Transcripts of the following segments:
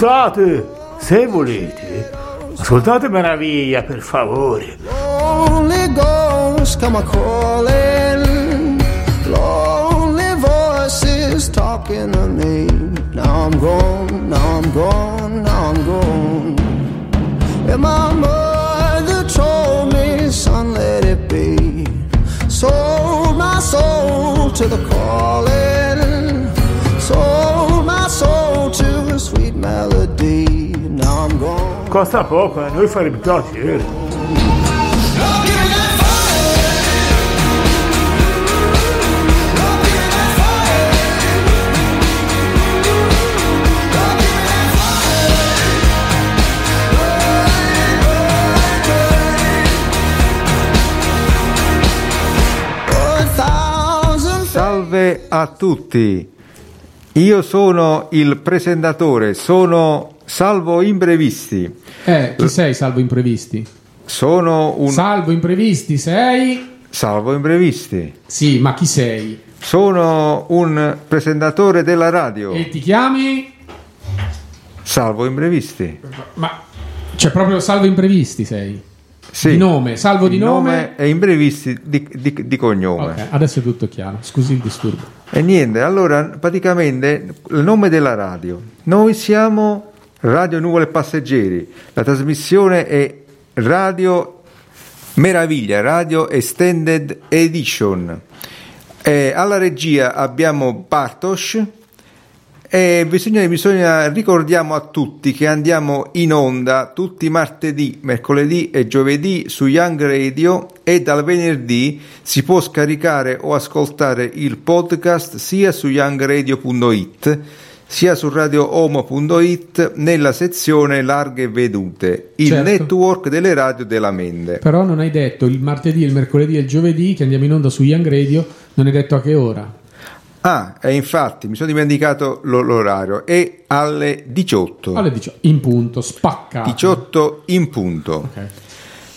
Scusate, se volete, ascoltate meraviglia per favore. Lonely ghosts come a calling. Lonely voices talking to me. Now I'm gone, now I'm gone, now I'm gone. And my mother told me, son, let it be. Sold my soul to the calling. Costa poco, a noi farebbe piacere. Thousand Salve a tutti, io sono il presentatore, sono Salvo Imprevisti, Eh, chi sei salvo imprevisti? sono un Salvo imprevisti sei? Salvo Imprevisti, Sì, ma chi sei? sono un presentatore della radio, E ti chiami? Salvo Imprevisti. Ma cioè proprio salvo imprevisti sei? Sì, Di nome, salvo di il nome? e Imprevisti di, di- di cognome. Ok, adesso è tutto chiaro. Scusi il disturbo. E niente, allora praticamente il nome della radio. Noi siamo Radio Nuvole Passeggeri, la trasmissione è Radio Meraviglia, Radio Extended Edition. E alla regia abbiamo Bartosz e bisogna, bisogna- ricordiamo a tutti che andiamo in onda tutti i martedì, mercoledì e giovedì su Young Radio e dal venerdì si può scaricare o ascoltare il podcast sia su youngradio.it sia su radioomo.it nella sezione larghe vedute, il Certo. network delle radio della Mende. Però non hai detto il martedì, il mercoledì e il giovedì che andiamo in onda su Young Radio, non hai detto a che ora. Ah, e infatti mi sono dimenticato lo- l'orario, è alle 18. Alle 18, in punto, spacca. 18 in punto. Ok.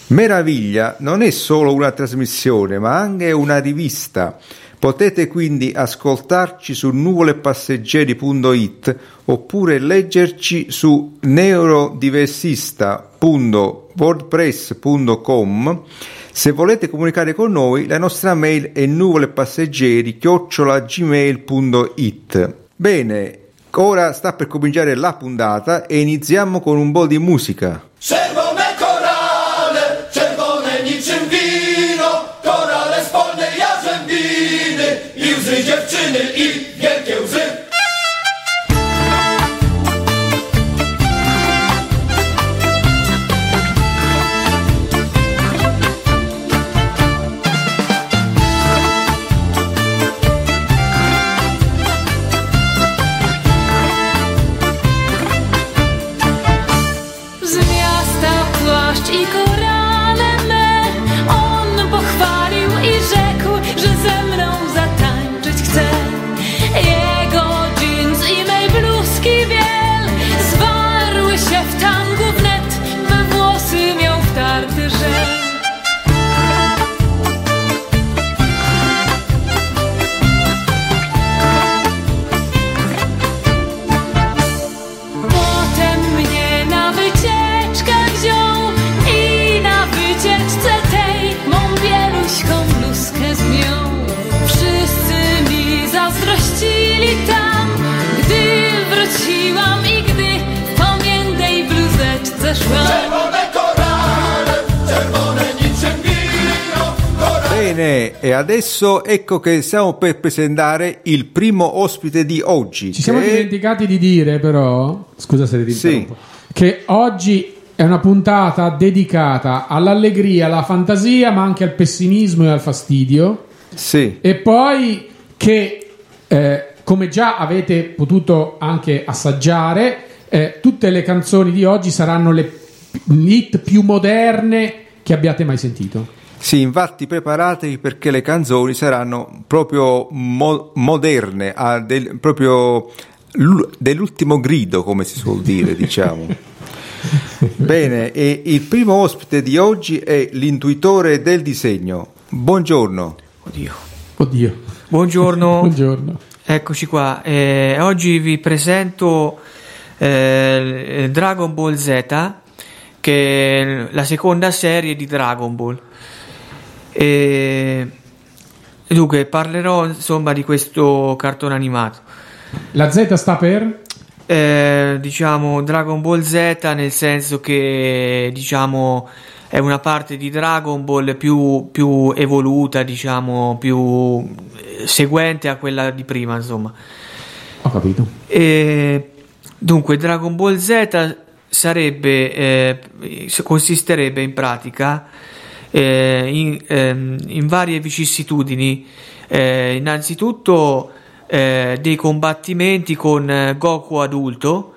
Meraviglia non è solo una trasmissione, ma anche una rivista. Potete quindi ascoltarci su nuvolepasseggeri.it oppure leggerci su neurodiversista.wordpress.com. Se volete comunicare con noi, la nostra mail è nuvolepasseggeri@gmail.it. Bene, ora sta per cominciare la puntata e iniziamo con un po' di musica. Czerwone Bene, e adesso ecco che stiamo per presentare il primo ospite di oggi. Ci siamo che- dimenticati di dire però, scusa se ti Sì. interrompo, che oggi è una puntata dedicata all'allegria, alla fantasia, ma anche al pessimismo e al fastidio. Sì, E poi che, eh, come già avete potuto anche assaggiare, eh, tutte le canzoni di oggi saranno le hit più moderne che abbiate mai sentito. Sì, infatti preparatevi perché le canzoni saranno proprio mo- moderne, del- proprio l'u- dell'ultimo grido, come si suol dire, diciamo. Bene, e il primo ospite di oggi è l'intuitore del disegno. Buongiorno. Oddio. Oddio. Buongiorno, Buongiorno. eccoci qua. Eh, oggi vi presento eh, Dragon Ball Z, che è la seconda serie di Dragon Ball. E dunque parlerò insomma di questo cartone animato. La Z sta per? Eh, diciamo Dragon Ball Z nel senso che diciamo è una parte di Dragon Ball più, più evoluta, diciamo più eh, seguente a quella di prima, insomma. Ho capito. E, dunque, Dragon Ball Z sarebbe, eh, consisterebbe in pratica eh, in, ehm, in varie vicissitudini. Eh, innanzitutto eh, dei combattimenti con eh, Goku adulto.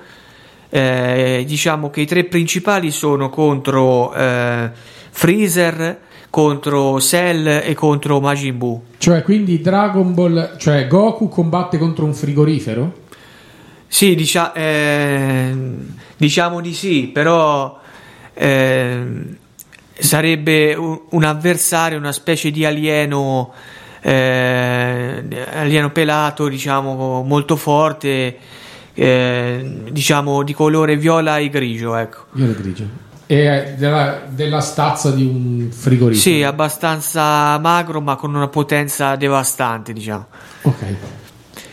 Eh, diciamo che i tre principali sono contro eh, Freezer, contro Cell e contro Majin Buu. Cioè, quindi Dragon Ball, cioè Goku combatte contro un frigorifero? Sì, dicia- ehm, diciamo di sì, però ehm, sarebbe un, un avversario, una specie di alieno, eh, alieno pelato, diciamo, molto forte, eh, diciamo di colore viola e grigio, ecco. Viola e grigio. E è della, della stazza di un frigorifero? Sì, abbastanza magro, ma con una potenza devastante, diciamo. Ok.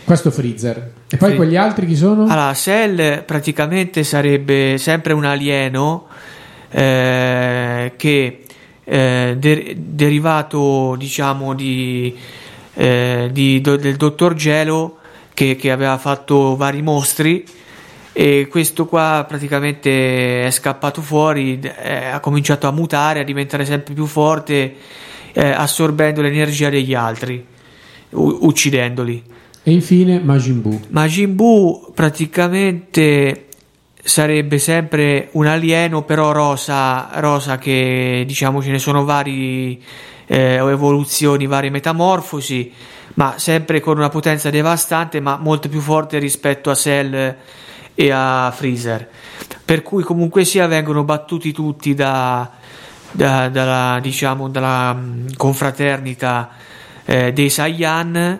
Questo Freezer. E poi Sì. quegli altri chi sono? Allora, Cell praticamente sarebbe sempre un alieno eh, che eh, de- derivato, diciamo, di, eh, di- do- del dottor Gelo che, che aveva fatto vari mostri e questo qua praticamente è scappato fuori, eh, ha cominciato a mutare, a diventare sempre più forte, assorbendo l'energia degli altri, u- uccidendoli. E infine Majin Buu. Majin Buu praticamente sarebbe sempre un alieno, però rosa, rosa che diciamo ce ne sono vari eh, evoluzioni, varie metamorfosi, ma sempre con una potenza devastante, ma molto più forte rispetto a Cell e a Freezer. Per cui comunque sia vengono battuti tutti da, da- dalla, diciamo, dalla confraternita eh, dei Saiyan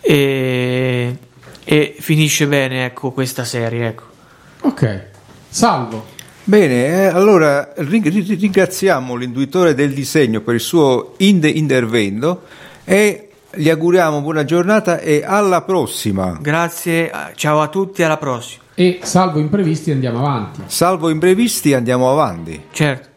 e, e finisce bene ecco questa serie ecco. Ok. Salvo. Bene, eh, allora ring- ri- ringraziamo l'intuitore del disegno per il suo inde- intervento e gli auguriamo buona giornata e alla prossima. grazie ciao a tutti alla prossima E salvo imprevisti andiamo avanti. Salvo imprevisti, andiamo avanti. certo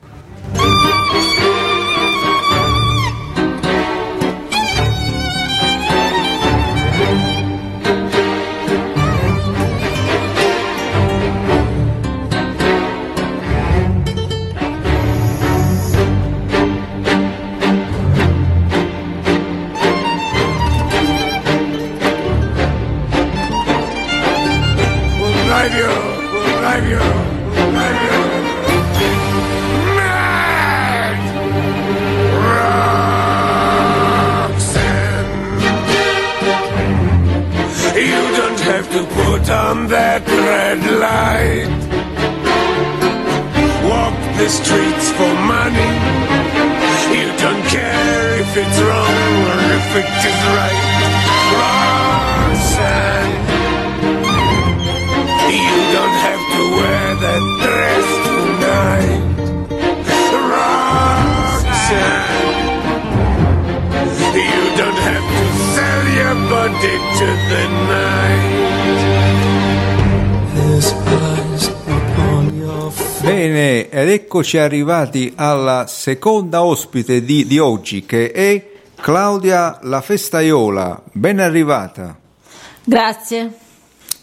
streets for money. You don't care if it's wrong or if it is right. Roxanne. You don't have to wear that dress tonight. Roxanne. You don't have to sell your body to the night. His Bene, ed eccoci arrivati alla seconda ospite di, di oggi che è Claudia La Festaiola. Ben arrivata. Grazie.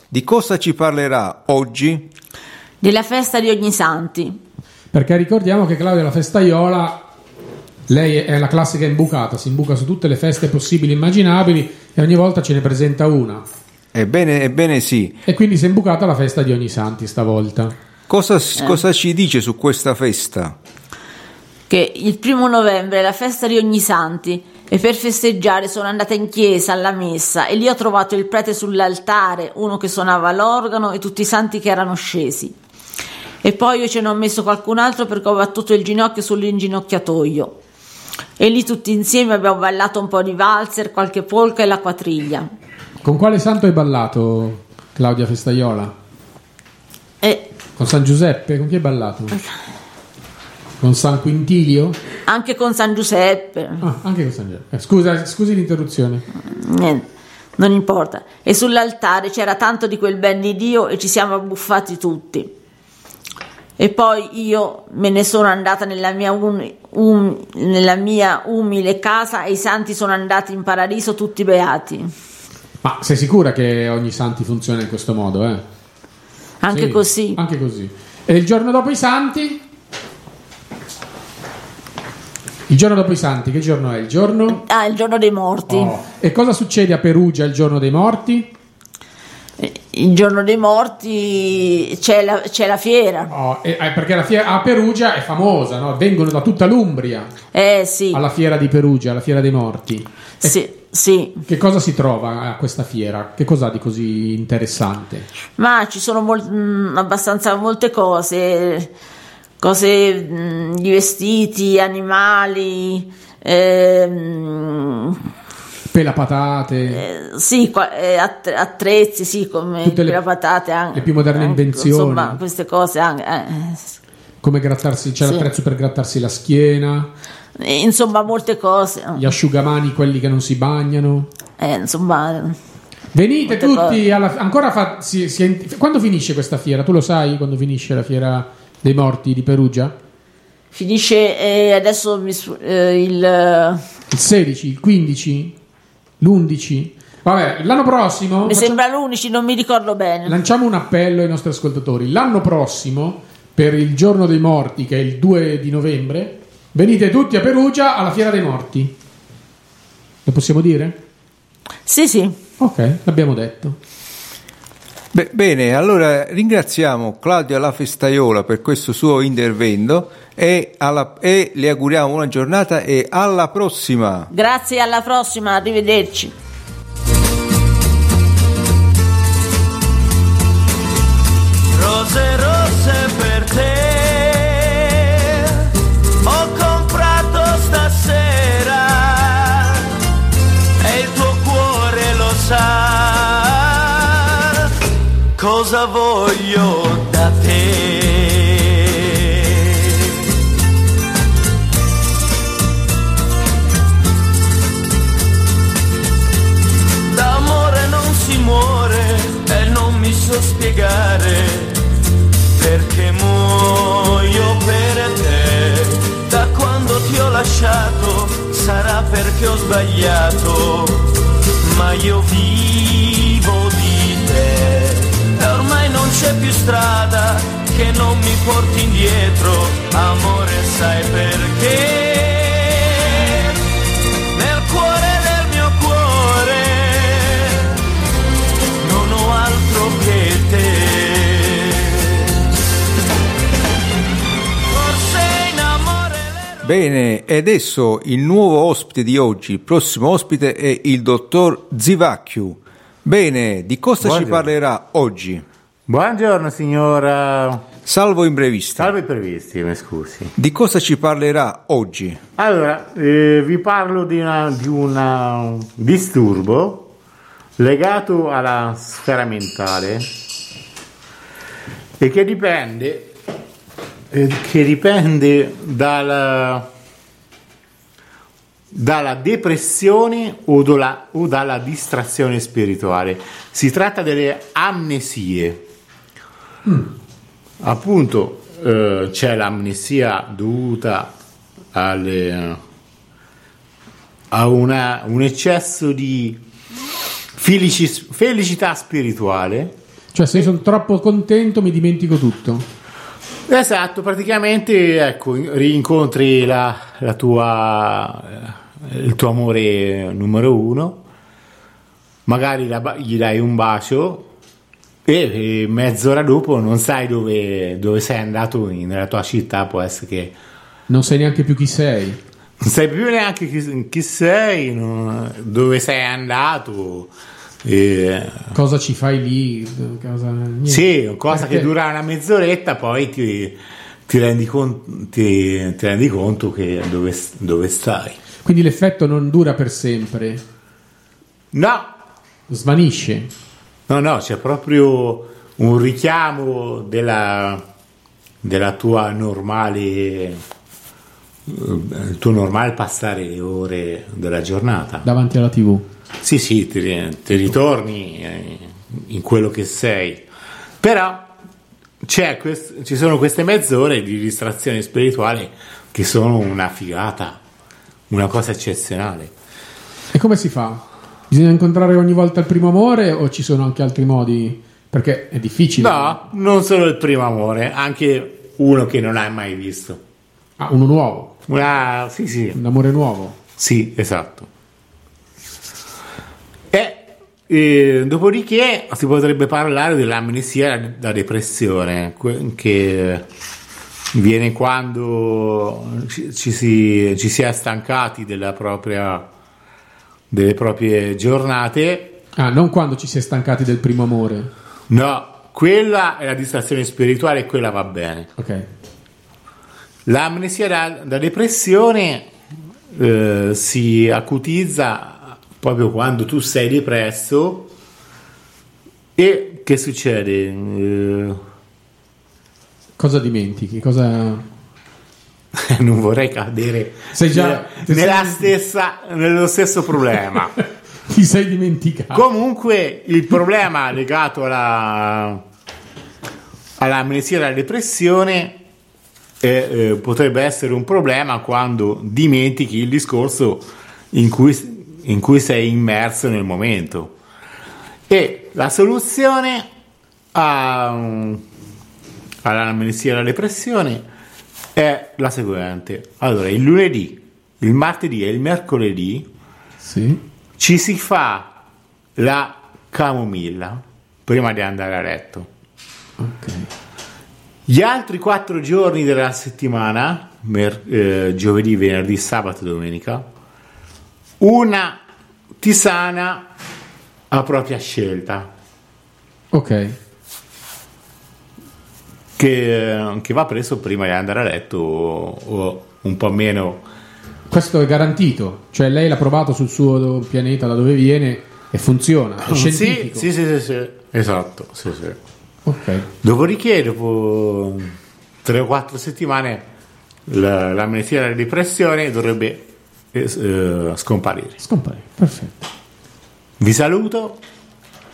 Di cosa ci parlerà oggi? Della festa di Ognisanti. Perché ricordiamo che Claudia la festaiola, lei è la classica imbucata, si imbuca su tutte le feste possibili e immaginabili e ogni volta ce ne presenta una. Ebbene, ebbene sì. E quindi si è imbucata la festa di Ognisanti stavolta. Cosa, cosa ci dice su questa festa? Che il primo novembre è la festa di Ognisanti e per festeggiare sono andata in chiesa alla messa e lì ho trovato il prete sull'altare, uno che suonava l'organo e tutti i santi che erano scesi. E poi io ce ne ho messo qualcun altro perché ho battuto il ginocchio sull'inginocchiatoio. E lì tutti insieme abbiamo ballato un po' di valzer, qualche polka e la quatriglia. Con quale santo hai ballato, Claudia Festaiola? Con San Giuseppe? Con chi hai ballato? Con San Quintilio? Anche con San Giuseppe. Ah, anche con San Giuseppe. Eh, scusa, scusi l'interruzione. Niente, non importa. E sull'altare c'era tanto di quel ben di Dio e ci siamo abbuffati tutti. E poi io me ne sono andata nella mia, un- um- nella mia umile casa e i santi sono andati in paradiso tutti beati. Ma sei sicura che ogni santi funziona in questo modo? Eh? Anche Sì, così. Anche così. E il giorno dopo i santi? Il giorno dopo i santi, che giorno è? Il giorno? Ah, il giorno dei morti. Oh. E cosa succede a Perugia il giorno dei morti? Il giorno dei morti c'è la, c'è la fiera. Oh, e- eh, perché la fiera a Perugia è famosa, no? vengono da tutta l'Umbria Eh sì, alla fiera di Perugia, alla fiera dei morti. E sì, sì. Che cosa si trova a questa fiera? Che cosa di così interessante? Ma ci sono mol- mh, abbastanza molte cose, cose mh, di vestiti, animali, ehm, Pelapatate, eh, sì, qua- eh, att- attrezzi, sì, come Tutte le- le patate, anche, le più moderne anche, invenzioni. Insomma, queste cose anche. eh, come grattarsi, c'è Sì. l'attrezzo per grattarsi la schiena, eh, insomma, molte cose. gli asciugamani, quelli che non si bagnano. Eh, insomma, Venite tutti, alla- ancora fa- si- si quando finisce questa fiera? Tu lo sai quando finisce la fiera dei morti di Perugia? finisce eh, adesso eh, il. Il 16, il 15, l'11? Vabbè, l'anno prossimo Mi facciamo- sembra l'11, non mi ricordo bene. lanciamo un appello ai nostri ascoltatori. L'anno prossimo, per il giorno dei morti, che è il 2 di novembre, venite tutti a Perugia alla fiera dei morti. Lo possiamo dire? Sì, sì. Ok, l'abbiamo detto. Be- bene, allora ringraziamo Claudio La Festaiola per questo suo intervento e, alla- e le auguriamo buona giornata e alla prossima. Grazie, alla prossima, arrivederci. Rose cosa voglio da te. D'amore non si muore e non mi so spiegare perché muoio per te. Da quando ti ho lasciato sarà perché ho sbagliato, ma io vivo c'è più strada che non mi porti indietro, amore sai perché. Nel cuore del mio cuore non ho altro che te. Forse in amore le Bene, e adesso il nuovo ospite di oggi, il prossimo ospite è il dottor Zivacchiu. Bene, di cosa ci Buongiorno. parlerà oggi? Buongiorno signora. Salvo imprevisti. Salve previsti, mi scusi. Di cosa ci parlerà oggi? Allora, eh, vi parlo di, un disturbo legato alla sfera mentale e che dipende, eh, che dipende dal- dalla depressione o, dalla- o dalla distrazione spirituale. Si tratta delle amnesie. Appunto, eh, c'è l'amnesia dovuta alle- a una- un eccesso di felici- felicità spirituale. Cioè, se sono troppo contento mi dimentico tutto. Esatto, praticamente ecco, rincontri la, la tua, eh, il tuo amore numero uno, magari la gli dai un bacio e, e mezz'ora dopo non sai dove, dove sei andato in- nella tua città, può essere che Non sai neanche più chi sei. non sai più neanche chi, chi sei, non- dove sei andato. e- Cosa ci fai lì? Cosa... niente. sì, cosa Perché- che dura una mezz'oretta, poi ti, ti rendi, con- ti- ti rendi conto che dove, dove stai. Quindi l'effetto non dura per sempre, No, svanisce. No, no, c'è proprio un richiamo della, della tua normale eh, il tuo normale passare le ore della giornata. davanti alla TV. Sì, sì, ti, ti ritorni eh, in quello che sei. Però c'è quest- ci sono queste mezz'ore di distrazione spirituale che sono una figata, una cosa eccezionale. E come si fa? Bisogna incontrare ogni volta il primo amore o ci sono anche altri modi? Perché è difficile. No, non solo il primo amore, anche uno che non hai mai visto. Ah, uno nuovo, Una, sì, sì, un amore nuovo. Sì, esatto. E eh, dopodiché si potrebbe parlare dell'amnesia da depressione, que- che viene quando ci, ci si, ci si è stancati della propria, delle proprie giornate. Ah, non quando ci si è stancati del primo amore. No, quella è la distrazione spirituale e quella va bene. Ok. L'amnesia da, da depressione eh, si acutizza proprio quando tu sei depresso e che succede? Eh, Cosa dimentichi? Cosa... non vorrei cadere Sei già- nella- sei- stessa, nello stesso problema. Ti sei dimenticato. Comunque il problema legato alla, all'amnesia e alla depressione eh, eh, potrebbe essere un problema quando dimentichi il discorso in cui, in cui sei immerso nel momento. E la soluzione a, all'amnesia e alla depressione è la seguente. Allora, il lunedì, il martedì e il mercoledì Sì. ci si fa la camomilla prima di andare a letto. Ok. Gli altri quattro giorni della settimana, mer- eh, giovedì, venerdì, sabato e domenica, una tisana a propria scelta Ok. Che, che va preso prima di andare a letto o, o un po' meno. Questo è garantito. Cioè lei l'ha provato sul suo pianeta da dove viene e funziona. È Sì, scientifico. sì, sì, sì, sì. esatto. Sì, sì. Ok. Dopodiché, dopo tre o quattro settimane, la- l'amnesia e la depressione dovrebbe eh, eh, scomparire. Scompare. Perfetto. Vi saluto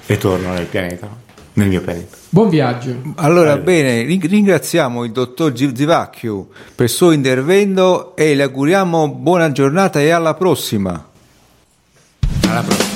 e torno nel pianeta, nel mio pianeta. Buon viaggio. Allora, bene, ring- ringraziamo il dottor Zivacchio per il suo intervento e le auguriamo buona giornata e alla prossima. Alla prossima.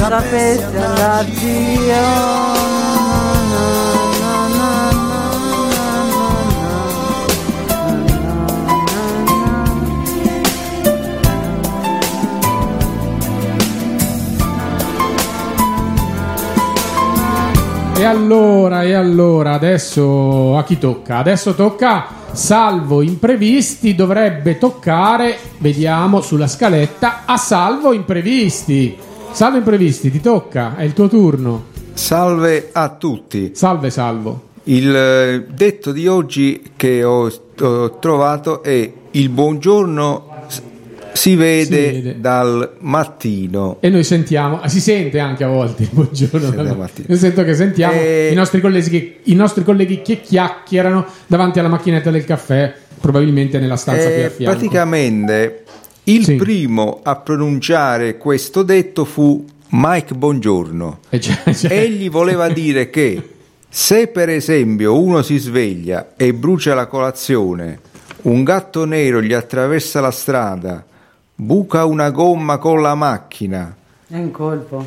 Sapesse andarci e allora, e allora, adesso a chi tocca? Adesso tocca, salvo imprevisti, dovrebbe toccare, vediamo sulla scaletta, a salvo imprevisti. Salvo imprevisti, ti tocca, è il tuo turno. Salve a tutti. Salve, salvo. Il eh, detto di oggi che ho, ho trovato è il buongiorno si vede, Si vede. dal mattino. E noi sentiamo, ah, si sente anche a volte il buongiorno. Io sento che sentiamo E- i, nostri colleghi che, i nostri colleghi che chiacchierano davanti alla macchinetta del caffè, probabilmente nella stanza qui Eh, a fianco. praticamente il Sì. primo a pronunciare questo detto fu Mike Buongiorno. E cioè- cioè- Egli voleva dire che se per esempio uno si sveglia e brucia la colazione, un gatto nero gli attraversa la strada, buca una gomma con la macchina.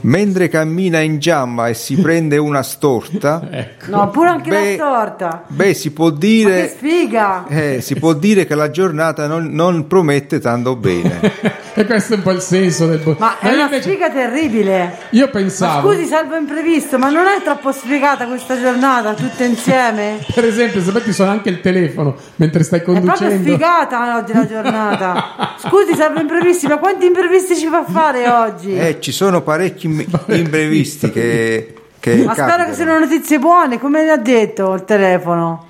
Mentre cammina in giamba e si prende una storta, ecco. No, pure anche Beh, la storta. beh, si può Ma che dire, sfiga! eh, si può dire che la giornata non, non promette tanto bene. e questo è un po' il senso del buongiorno. Ma è una sfiga terribile. Io Ma pensavo, scusi, salvo imprevisto, ma non è troppo sfigata questa giornata tutte insieme? per esempio, se metti suona anche il telefono mentre stai È proprio conducendo. sfigata oggi la giornata. Scusi, salvo imprevisti, ma quanti imprevisti ci fa fare oggi? Eh, ci sono parecchi im- imprevisti che, che ma spero capitano. che siano notizie buone, come le ha detto il telefono.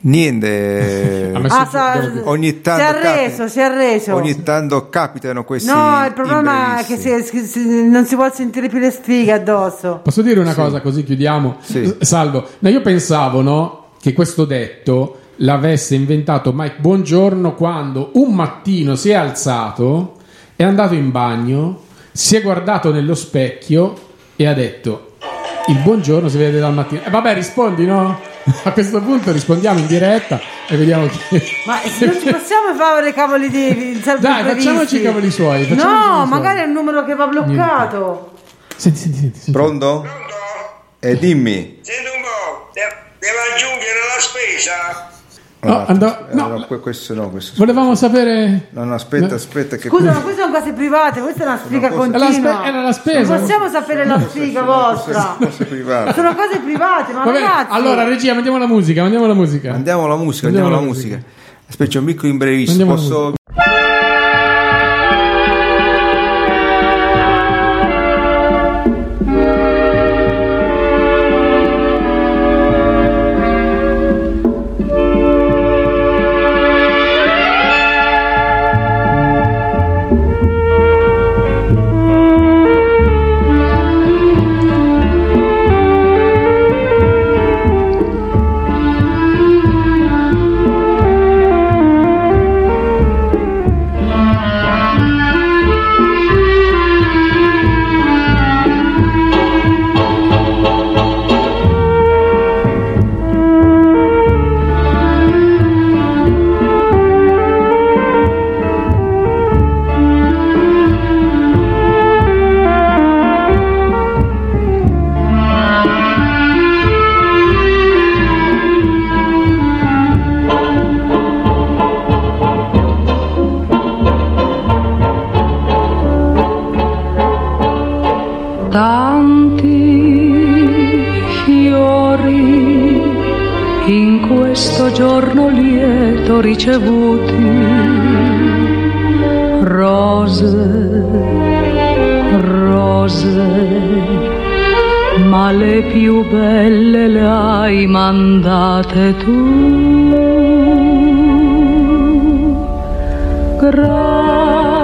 Niente, Ah, sa- devo- ogni tanto si è arreso, capi- si è arreso. ogni tanto capitano questi No, il problema è che si- si- non si può sentire più le sfighe addosso. Posso dire una cosa così chiudiamo? Sì. Salvo, no, io pensavo no, che questo detto l'avesse inventato Mike Buongiorno quando un mattino si è alzato, è andato in bagno, si è guardato nello specchio e ha detto il buongiorno si vede dal mattino. E vabbè, rispondi, no? A questo punto rispondiamo in diretta e vediamo chi... Ma non ci possiamo fare i cavoli di Dai, facciamoci i cavoli suoi, No, suoi. magari è un numero che va bloccato. Senti, senti, senti. senti. Pronto? E dimmi. Senti un po', de- devo aggiungere la spesa? No, andò- eh, no, no, que- questo no, questo Volevamo sapere... No, no, aspetta, aspetta che Scusa, ma queste sono cose private, questa è una sfiga cosa- continua. Era la spe- era la spesa. Non possiamo sapere la sfiga vostra. cose private. Sono cose private, ma Va bene, ragazzi. allora regia, mandiamo la musica, mandiamo la musica. Andiamo alla musica, Andiamo andiamo alla alla musica. musica. Aspetta, c'è un piccolo. Andiamo alla Posso ma le più belle le hai mandate tu. Grazie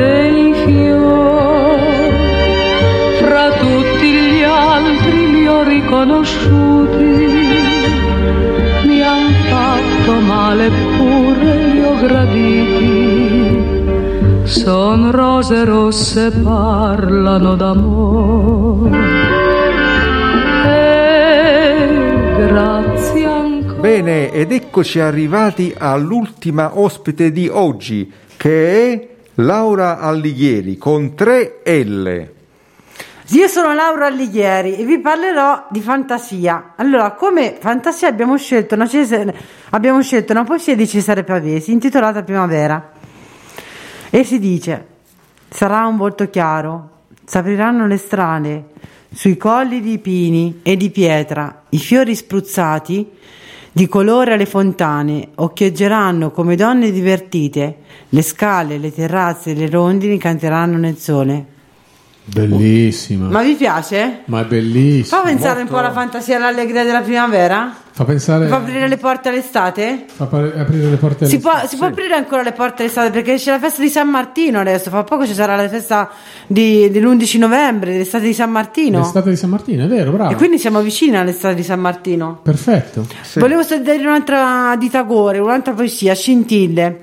dei fiori, fra tutti gli altri li ho riconosciuti, mi han fatto male pure li ho graditi, son rose rosse parlano d'amore. E grazie ancora. Bene, ed eccoci arrivati all'ultima ospite di oggi, che è Laura Allighieri con 3 L. Io sono Laura Allighieri e vi parlerò di fantasia. Allora, come fantasia abbiamo scelto una, Cesare- abbiamo scelto una poesia di Cesare Pavesi intitolata Primavera. E si dice: Sarà un volto chiaro, s'apriranno le strade, sui colli di pini e di pietra, i fiori spruzzati di colore alle fontane occhieggeranno come donne divertite, le scale, le terrazze e le rondini canteranno nel sole. Bellissima. Ma vi piace? Ma è bellissima. Fa pensare un po' alla fantasia e all'allegria della primavera? Fa pensare. Fa aprire le porte all'estate? fa pa- aprire le porte Si, alle- può, si può aprire ancora le porte all'estate perché c'è la festa di San Martino adesso, fra poco ci sarà la festa di- dell'11 novembre, dell'estate di San Martino. L'estate di San Martino, è vero, bravo. E quindi siamo vicini all'estate di San Martino. Perfetto. Volevo dire un'altra di Tagore, un'altra poesia, scintille.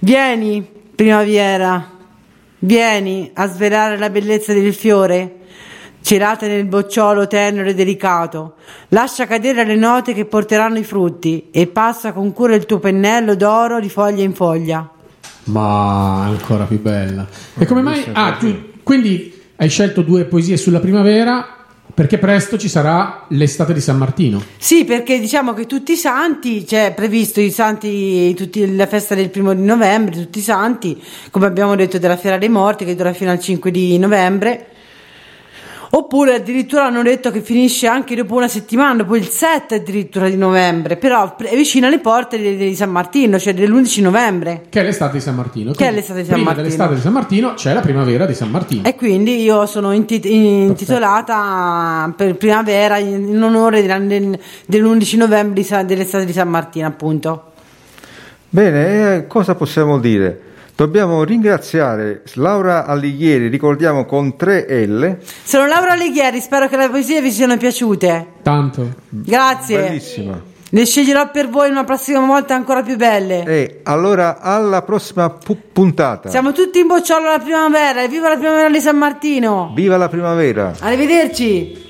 Vieni, primavera, vieni a svelare la bellezza del fiore, celata nel bocciolo tenero e delicato. Lascia cadere le note che porteranno i frutti e passa con cura il tuo pennello d'oro di foglia in foglia. Ma ancora più bella. E come mai? Ah, tu quindi hai scelto due poesie sulla primavera perché presto ci sarà l'estate di San Martino. Sì, perché diciamo che tutti i santi, c'è previsto i santi, tutti, la festa del primo di novembre, tutti i santi, come abbiamo detto della Fiera dei Morti che dura fino al 5 di novembre. Oppure addirittura hanno detto che finisce anche dopo una settimana, dopo il 7 addirittura di novembre, però è vicino alle porte di, di San Martino, cioè dell'11 novembre. Che è l'estate di San Martino. Che è l'estate di San prima Martino. dell'estate di San Martino c'è la primavera di San Martino. E quindi io sono inti- intitolata per primavera in onore della- del- dell'11 novembre dell'estate di San Martino, appunto. Bene, eh, cosa possiamo dire? Dobbiamo ringraziare Laura Alighieri, ricordiamo con 3 L. Sono Laura Leghieri, spero che le poesie vi siano piaciute. Tanto. Grazie. Bellissima. Le sceglierò per voi una prossima volta ancora più belle. E allora alla prossima pu- puntata. Siamo tutti in bocciolo alla primavera, e viva la primavera di San Martino. Viva la primavera! Arrivederci.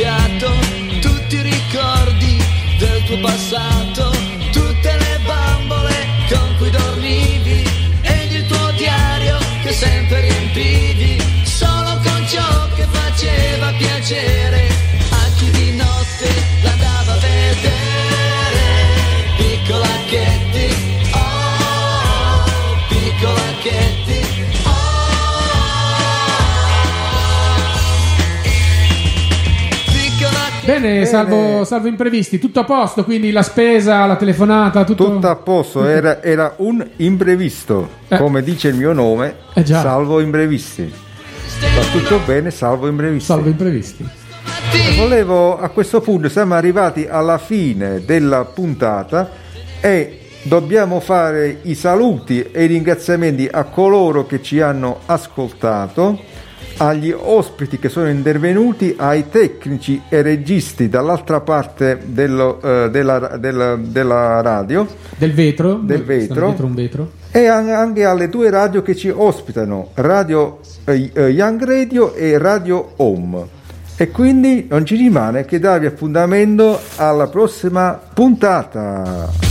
Vinciato tutti i ricordi del tuo passato, tutte le bambole con cui dormivi ed il tuo diario che sempre riempivi, solo con ciò che faceva piacere Bene, salvo, salvo imprevisti, tutto a posto, quindi la spesa, la telefonata, tutto, Tutto a posto, era, era un imprevisto, Eh. come dice il mio nome, Eh salvo imprevisti. Va tutto bene, salvo imprevisti. salvo imprevisti. Volevo a questo punto, siamo arrivati alla fine della puntata e dobbiamo fare i saluti e i ringraziamenti a coloro che ci hanno ascoltato, agli ospiti che sono intervenuti, ai tecnici e registi dall'altra parte dello, eh, della, della- della radio Del vetro? Del vetro. dietro un vetro. e an- anche alle due radio che ci ospitano, Radio eh, eh, Young Radio e Radio Home. E quindi non ci rimane che darvi appuntamento alla prossima puntata.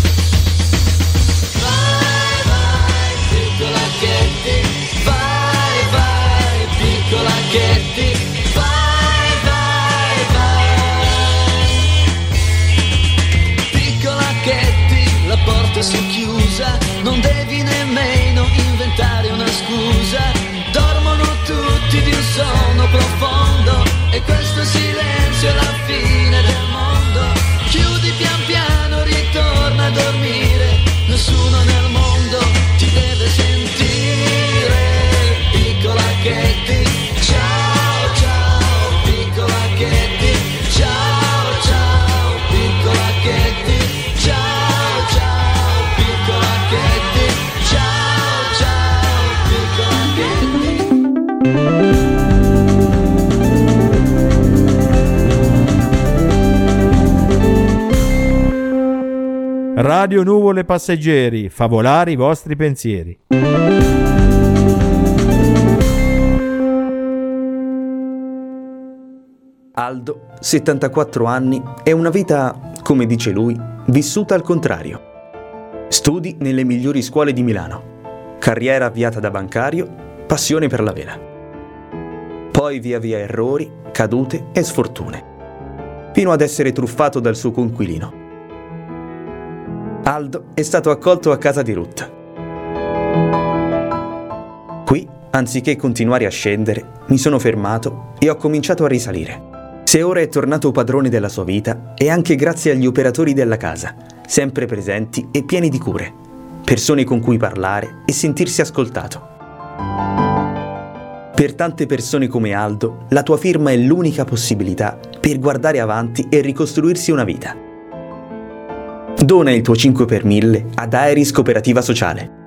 Radio Nuvole Passeggeri, fa volare i vostri pensieri. Aldo, 74 anni, è una vita, come dice lui, vissuta al contrario. Studi nelle migliori scuole di Milano. Carriera avviata da bancario, passione per la vela. poi via via errori, cadute e sfortune, fino ad essere truffato dal suo conquilino. Aldo è stato accolto a casa di Ruth. Qui, anziché continuare a scendere, mi sono fermato e ho cominciato a risalire. Se ora è tornato padrone della sua vita, è anche grazie agli operatori della casa, sempre presenti e pieni di cure, persone con cui parlare e sentirsi ascoltato. Per tante persone come Aldo, la tua firma è l'unica possibilità per guardare avanti e ricostruirsi una vita. Dona il tuo 5 per 1000 ad Aeris Cooperativa Sociale.